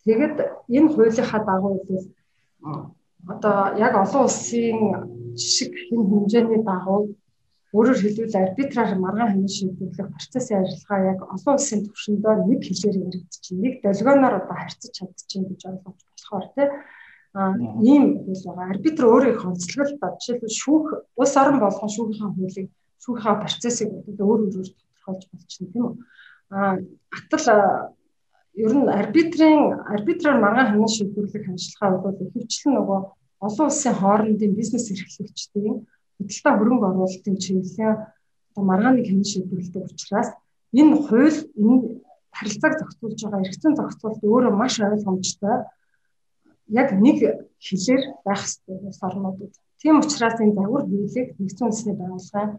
Тэгэд энэ хуулийнхаа дагуу бол одоо яг олон улсын жишг хэн хэмжээний дагуу өөрөөр хэлбэл арбитраар маргаан хэмжээ шийдвэрлэх процессын ажиллагаа яг олон улсын түвшиндөө нэг хэлээр яригдчихэв. Нэг долгионоор одоо харьцаж чадчихэв гэж ойлгож болохоор тийм ийм хөл байгаа. Арбитр өөрөө их онцлог л ба жишээлбэл шүүх улс орон болгон шүүхийн хуулийг шүүхийн процессыг өөр өөрөөр тодорхойлж болчихно тийм үү. Аа атал ер нь арбитрийн арбитраар маргаан хянан шийдвэрлэх ажиллагаа бол ихэвчлэн нөгөө олон улсын хоорондын бизнес эрхлэгчдийн худалдаа хөрөнгө оруулалтын чиглэлийн одоо маргааны хянан шийдвэрлэдэг учраас энэ хууль энэ харилцааг зохицуулж байгаа зүйн зохицуулалт өөрөө маш ойлгомжтой яг нэг хэлээр байх хэрэгтэй улс орнуудад. Тийм учраас энэ загвар хуулийг нэгдсэн үндэсний байгууллагын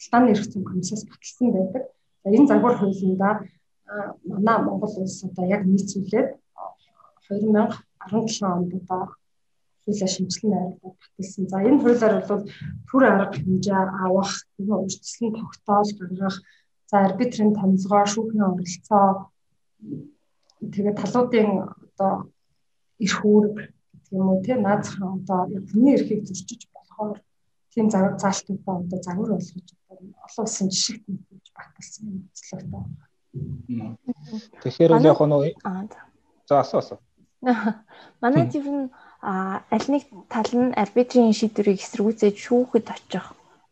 худалдааны зүйн комиссаас баталсан байдаг. Энэ загвар хуулиндаа манай Монгол улс одоо яг нийцүүлээд 2017 онд одоо хуулиа шинжилэн найруулад баталсан. За энэ хуулиар бол төр арга хэмжээ авах, үржилтэн тогтоол гаргах, за арбитрийн томилгоо, шүүхийн оролцоо тэгээд талуудын одоо эрх үүрэг гэх юм уу тий наазахын одоо хүний эрхийг зөрчиж болохоор тийм заалтуудаа одоо загвар болгож олон улсын жишгт нэгж баталсан юм үзлэгтэй. Тэгэхээр яг нь за асуу асуу. Манай зөв нь аль нэг тал нь арбитрийн шийдвэрийг эсэргүүцээд шүүхэд очих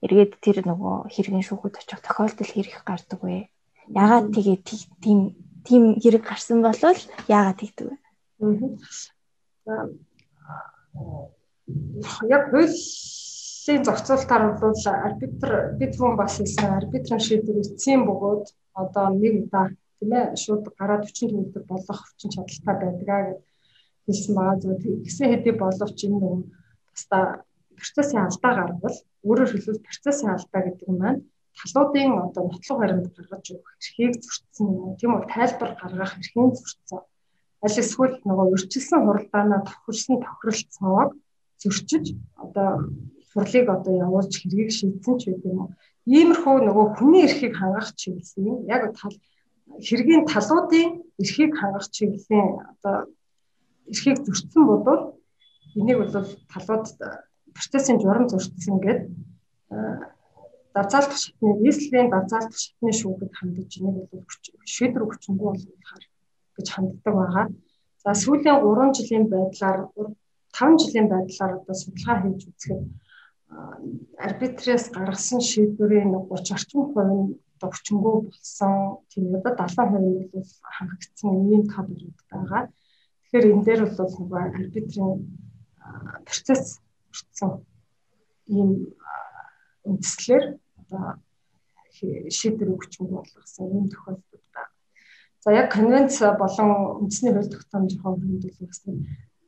эргээд тэр нөгөө хэрэгэн шүүхэд очих тохиолдол хэрэг гардаг вэ? Ягаад тэгээ тийм тийм хэрэг гарсан бол яагаад тэгдэг вэ? Яг хуулийн зохицуултаар бол арбитр бид хүн бас хэлсэн арбитрийн шийдвэр эцсийн бөгөөд одоо нэг удаа тийм ээ шууд гараад 40 төгөлдөр болох хүчин чадалтай байдгаа гэж хэлсэн байгаа зөв тэгсэн хэдий боловч энэ нэг баста процессын алдаа гарвал өөрөөр хэлбэл процессын алдаа гэдэг нь маань талуудын одоо нотлох баримт гаргаж өгөх эрхийг зөрчсөн юм. Тийм үү тайлбар гаргах эрхийн зөрчсөн. Аль эсвэл нөгөө өрчлсөн хуралдаанаа тохирсон тохиролцоог зөрчиж одоо сурлыг одоо явуулж хэргийг шийдсэн ч үгүй юм. Иймэрхүү нөгөө хүний эрхийг хангах чиглэлийн яг тал хэргийн талуудын эрхийг хангах чиглэлийн одоо эрхийг зөрчсөн бодвол энийг бол талууд процессын журам зөрчсөн гэдэг дарзаалт шатны нийслэлийн дарзаалт шатны шүүхэд хандаж энийг бол шийдвэр өгчөнгөө болгохаар гэж ханддаг байгаа. За сүүлийн 3 жилийн байдлаар 5 жилийн байдлаар одоо судалгаа хийж үзэхэд арбитрээс гаргасан шийдвэрийн 30 орчим хувь нь хүчингү болсон тийм одоо 70% нь бол хангагдсан ийм тод байгаа. Тэгэхээр энэ дээр бол нөгөө арбитрийн процесс хүртсэн ийм үндслэр одоо шийдвэр өгч болгосон ийм тохиолдол байна. За яг конвенц болон үндэсний хууль тогтоомжийн бол бас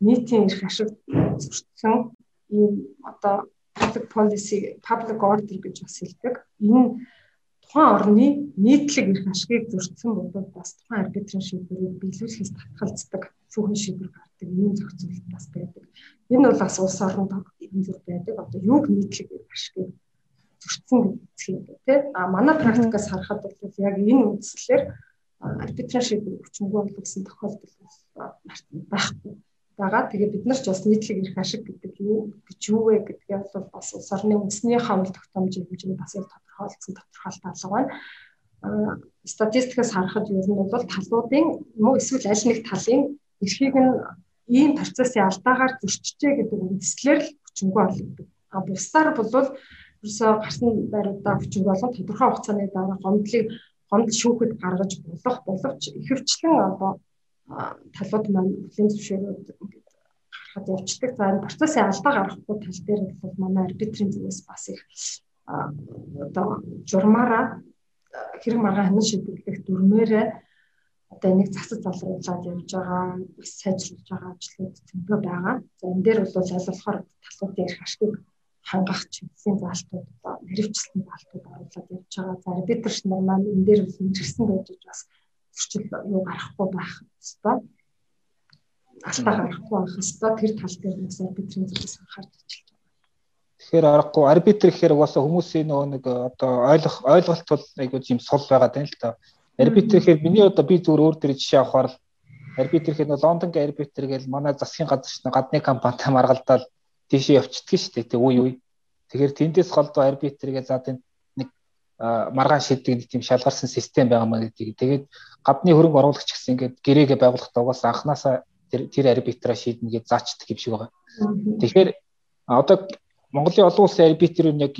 нийтийн эрх ашиг зөрчсөн ийм одоо public policy public order гэж бас хэлдэг. Энэ тухайн орны нийтлэг эрх ашигыг зөрчсөн бодвол бас тухайн арбитрийн шийдвэрийг биелүүлэхээс татгалздаг шүүхэн шийдвэр гардаг ийм зохицуулалт бас байдаг. Энэ бол бас улс оронд энэ зүр байдаг. Одоо юуг нийтлэг эрх ашигыг зөрчсөн гэх юм тий. А манай практикаас харахад бол яг энэ үндслээр арбитраж шийдвэр хүчмгүй болгосон тохиолдол байхгүй байгаа. Тэгээ бид нар ч бас нийтлэг эрх ашиг гэдэг юу гэж юу вэ гэдгээ бол бас улс орны үндэсний хамт тогтоомжийн хэмжээнд бас яг тодорхойлсон тодорхойлт алга байна. А статистикаас харахад ер нь бол талуудын мөн эсвэл аль нэг талын эрхийг нь ийм процессын алдаагаар зөрчижээ гэдэг үндслээр л хүчмгүй болгодог. А бусдаар бол ерөөсөө гарсан байруудаа хүчин болгон тодорхой хугацааны дараа гомдлыг гомдол шүүхэд гаргаж болох боловч ихэвчлэн одоо талууд маань бүлийн зөвшөөрөөд ингээд гаргахад явцдаг. За энэ процессын алдаа гаргахгүй тал дээр бол манай арбитрийн зүгээс бас их одоо журмаараа хэрэг маргаан хянан шийдвэрлэх дүрмээрээ одоо энийг засаж залруулад явж байгаа, бас сайжруулж байгаа ажлууд зөндөө байгаа. За энэ дээр бол аль болохоор талуудын эрх ашигыг хангах чиглэлийн заалтууд одоо мэрэгчлэн заалтууд оруулаад явж байгаа. За арбитрч нар маань энэ дээр мэрэгсэн байж бас зөрчил юу гарахгүй байх ёстой. Алтаа гарахгүй байх ёстой. Тэр тал дээр бас арбитрийн зүйлс анхаарч ажиллаж байгаа. Тэгэхээр аргагүй арбитр гэхээр угаасаа хүмүүсийн нөгөө нэг одоо ойлгох ойлголт бол айгуу юм сул байгаа тань л та. Арбитр гэхээр миний одоо би зүгээр өөр дээр жишээ авахаар арбитр гэхээр Лондонгийн арбитр гэж манай засгийн газар гадны компанитай маргалдаад тийшээ явчихдаг шүү дээ. Тэг үе үе. Тэгэхээр тэндээс голдуу арбитргээ за тийм нэг маргаан шийддэг тийм шалгарсан систем байгаа маа гэдгийг. Тэгээд гадны хөрөнгө оруулагч гэсэн ингээд гэрээгээ байгуулахдаа угаас анханасаа тэр тэр арбитраа шийднэ гэж заачдаг юм шиг байгаа. Тэгэхээр одоо Монголын олон улсын арбитрын яг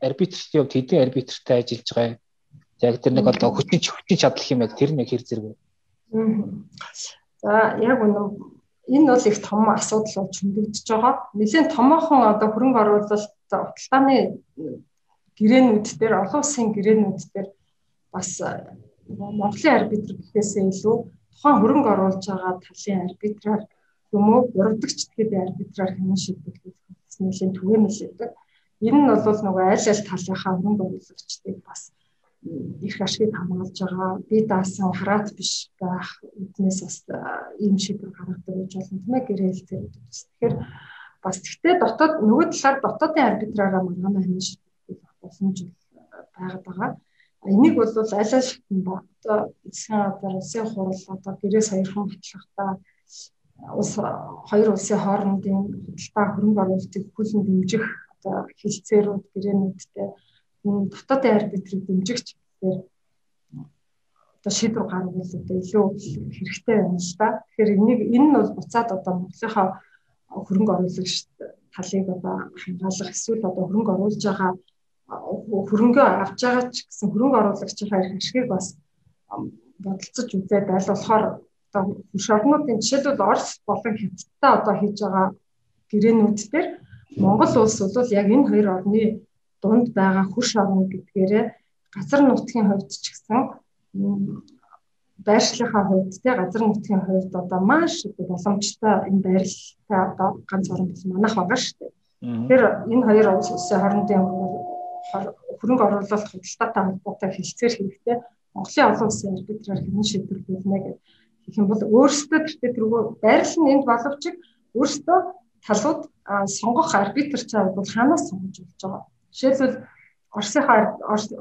арбитрчдийн хувьд хэдэн арбитртай ажиллаж байгаа. Яг тэр нэг одоо хүчин хүчин чадлах юм яг тэр нэг хэр зэрэг. За яг үнэн энэ бол их том асуудал болж хөндөгдөж байгаа. Нэгэн томоохон одоо хөрөнгө оруулалт уталтааны гэрээнүүд дээр олон улсын гэрээнүүд дээр бас Монголын арбитр гэхээсээ илүү тухайн хөрөнгө оруулж байгаа талын арбитраар юм уу урагдагч тэгэхэд арбитраар хэмнэн шийдвэрлэх нэлийн түгээмэл байдаг. Энэ нь бол нөгөө аль аль талынхаа хөрөнгө оруулагчдыг бас их ашиг хамгаалж байгаа. Би даасан хараат биш байх үднээс бас ийм шийдвэр гаргадаг гэж болно тийм ээ гэрэл зэрэг. Тэгэхээр бас тэгтээ дотоод нөгөө талаар дотоодын арбитраараа хэмжээ шийдвэрлэх боломж байгаад байгаа. Энийг бол аль аль одоо эцсийн одоо улсын хурал одоо гэрээ саяхан батлахдаа улс хоёр улсын хоорондын худалдаа хөрөнгө оруулалтыг хүлэн дэмжих одоо хилцээрүүд гэрээнүүдтэй дотоодын арбитрийг дэмжигч гэхээр одоо шийдвэр гаргавал одоо илүү хэрэгтэй байна л да. Тэгэхээр энийг энэ нь бол буцаад одоо Монголынхаа хөрөнгө оруулагч талыг одоо хангаалах эсвэл одоо хөрөнгө оруулж байгаа хөрөнгөө авч байгаа ч гэсэн хөрөнгө оруулагчийн ашгийг бас бодолцож үзээд аль болохоор одоо хурш орнуудын жишээлбэл Орос болон Хятадтай одоо хийж байгаа гэрээнүүд дээр Монгол улс бол яг энэ хоёр орны дунд байгаа хурш орн гэдгээрээ газар нутгийн хувьд ч гэсэн байршлийнхаа хувьд те газар нутгийн хувьд одоо маш боломжтой энэ байрлалтай одоо ганц орн бол манайх байгаа шүү дээ. Тэгэхээр энэ хоёр улсын хоорондын хөрөнгө оруулалт худалдаатай холбоотой хэлцээр хэрэгтэй Монголын олон улсын арбитраар хэмнэн шийдвэрлэнэ гэж гэх юм бол өөрсдөө тэртээ тэргүй байрлал нь энд боловч өөрсдөө талууд сонгох арбитр цаа бол ханаас сонгож болж байгаа. Жишээлбэл Оросынхаа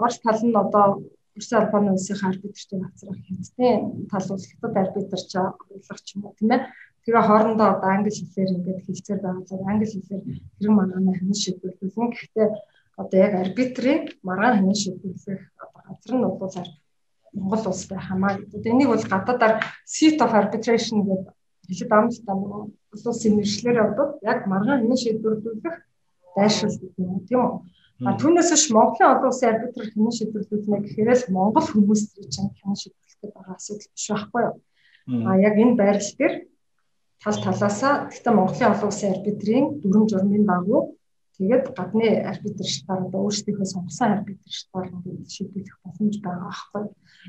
Орос тал нь одоо Орос албаны улсынхаа арбитрчийг авцрах хятадын тал бол хятад арбитрч оруулах ч юм уу тийм ээ. Тэгээ хоорондоо одоо англи хэлээр ингээд хэлцээр байгаа. Англи хэлээр хэрэг магааны хэмнэн шийдвэрлүүлэн. Гэхдээ одоо яг арбитрийн маргаан хэмнэн шийдвэрлэх газар нь бол Монгол улс байх хамаа гэдэг. Энийг бол гадаадаар seat of arbitration гэдэг хэлэд амттай нөгөө улс улсын мэржлэр явдал яг маргаан хэмнэн шийдвэрлэх дайшил гэдэг юм тийм үү. А түүнээс биш Монголын олон улсын арбитр хэмнэн шийдвэрлүүлнэ гэхээр л Монгол хүмүүс чинь хэмнэн шийдвэрлэх байгаа асуудал биш байхгүй юу. А яг энэ байрлал дээр тал талаасаа гэхдээ Монголын олон улсын арбитрийн дүрм журмын дагуу Тэгээд гадны арбитр штаар одоо өөрсдийнхөө сонгосон арбитр штаар ингээд шийдвэрлэх боломж байгаа аахгүй.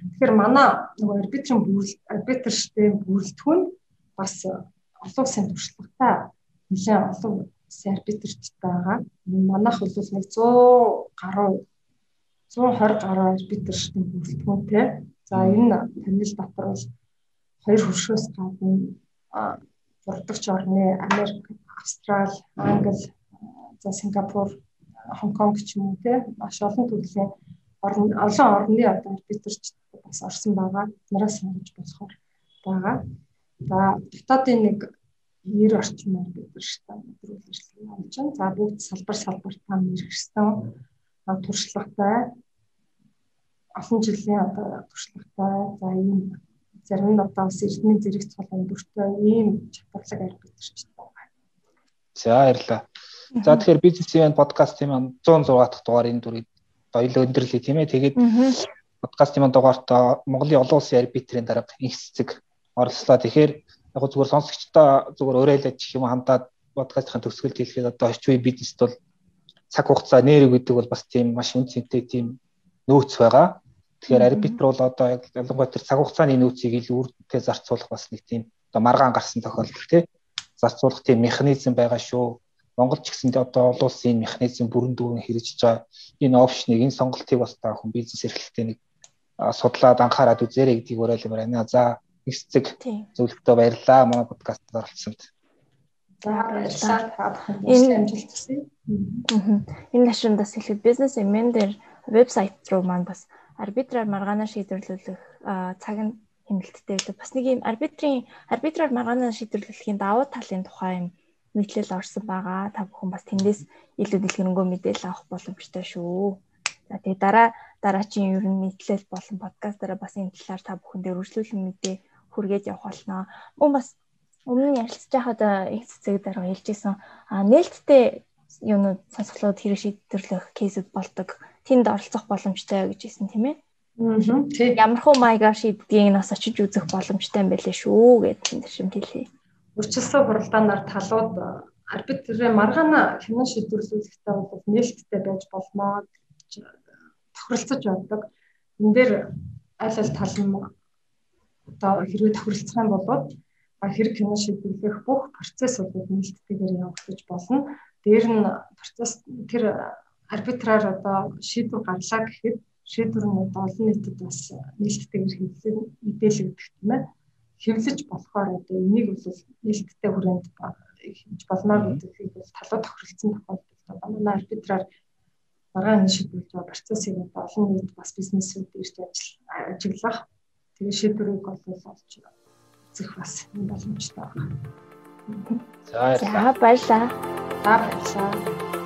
Тэгэхээр манай нөгөө арбитрын бүрэл арбитр штийн бүрэлдэхүүн бас олон улсын туршлагатай нэлээд олон улсын арбитрчтай байгаа. Манайх бол нэг 100 гаруй 120 гаруй арбитр штийн бүрэлдэхүүнтэй. За энэ танил дотор бол хоёр хөршөөс гадна урдагч орны Америк, Австрали, Англи за Сингапур, Хонконг ч юм уу те маш олон төрлийн орн олон орны одоо арбитрч бас орсон байгаа. Нараас сонгож болохоор байгаа. За дотоодын нэг 90 орчим арбитрчтай өдрүүл ажиллагаа явуулж байна. За бүгд салбар салбартаа мэрэгсэн туршлагатай олон жилийн одоо туршлагатай за ийм зарим нь одоо бас эрдмийн зэрэг цол өндөртэй ийм чатварлаг арбитрчтай байгаа. За баярлалаа. За тэгэхээр бизнес ивент подкастын маань 106 дахь дугаар энэ дүрийг соёл өндөрлөе тийм ээ. Тэгээд подкастын маань дугаартаа Монголын олон улсын арбитрийн дарга их цэцэг оролцлоо. Тэгэхээр яг зүгээр сонсогчдоо зүгээр уриалаад гэх юм хамтаад подкастын төгсгөлд хэлэхэд одоо үеийн бизнест бол цаг хугацаа нэр гэдэг бол бас тийм маш үн цэнтэй тийм нөөц байгаа. Тэгэхээр арбитр бол одоо яг ялангуяа тэр цаг хугацааны нөөцийг илүү үрдтэй зарцуулах бас нэг тийм одоо маргаан гарсан тохиолдол тий зарцуулах тийм механизм байгаа шүү. Монгол ч гэсэндээ одоо олон улсын механизм бүрэн дүүрэн хэрэгжиж байгаа энэ опшныг энэ сонголтыг бас та хүн бизнес эрхлэлтэй нэг судлаад анхаарад үзээрэй гэдгийг уриалмаар байна. За их цэг зөвлөгтөө баярлалаа манай подкастт оролцсонд. За баярлалаа. Энэ амжилт хүсье. Энэ гашуундас хэлэхэд бизнес эмен дээр вебсайт руу маань бас арбитраар маргаанаа шийдвэрлэх цаг нь хэмнэлттэй байлаа. Бас нэг юм арбитрийн арбитраар маргаанаа шийдвэрлэхийн давуу талын тухай юм мэдлэл орсон байгаа. Та бүхэн бас тэндээс илүү дэлгэрэнгүй мэдээлэл авах боломжтой шүү. За тэгээ дараа дараачийн ер нь мэдлэл болон подкастаараа бас энэ талаар та бүхэн дээр үргэлжлүүлэн мэдээ хүргээд явах болно. Мөн бас өмнө нь ярилцж байхад их цэцэг дараа хэлжсэн а нээлттэй юунууд сонсголууд хэрэг шийдвэрлэх кейсүүд болдог. Тэнд оролцох боломжтой гэж хэлсэн тийм ээ. Аа. Ямархуу маягаар шийддгийг нас очиж үзэх боломжтой юм байлээ шүү гэдэг энэ шимт урьдчилсан хуралдаанаар талууд арбитрийн маргаана хянан шийдвэрлүүлэхдээ бол нээлттэй байж болно гэж тохиролцож байдаг. Энд дээр аль аль тал нь одоо хэрвээ тохиролцох юм бол хэрэг хянан шийдвэрлэх бүх процесс бол нээлттэйгээр явагдаж болно. Дээр нь процесс тэр арбитраар одоо шийдвэр гарлаа гэхэд шийдвэр нь олон нийтэд бас нээлттэйгээр хэвлэн мэдээлэгдэх юм байна. Хэвлэж болохоор одоо энийг бол нээлттэй хүрээнд хийж болно гэдгийг бол талууд тохиролцсон тохиолдолд манай арбитраар маргаан шийдвэрлэж байгаа процессыг олон нийт бас бизнесүүд ирж ажиглах тэгээ шийдвэрийг бол олж үзэх бас боломжтой байна. За баярлалаа. За баярлалаа.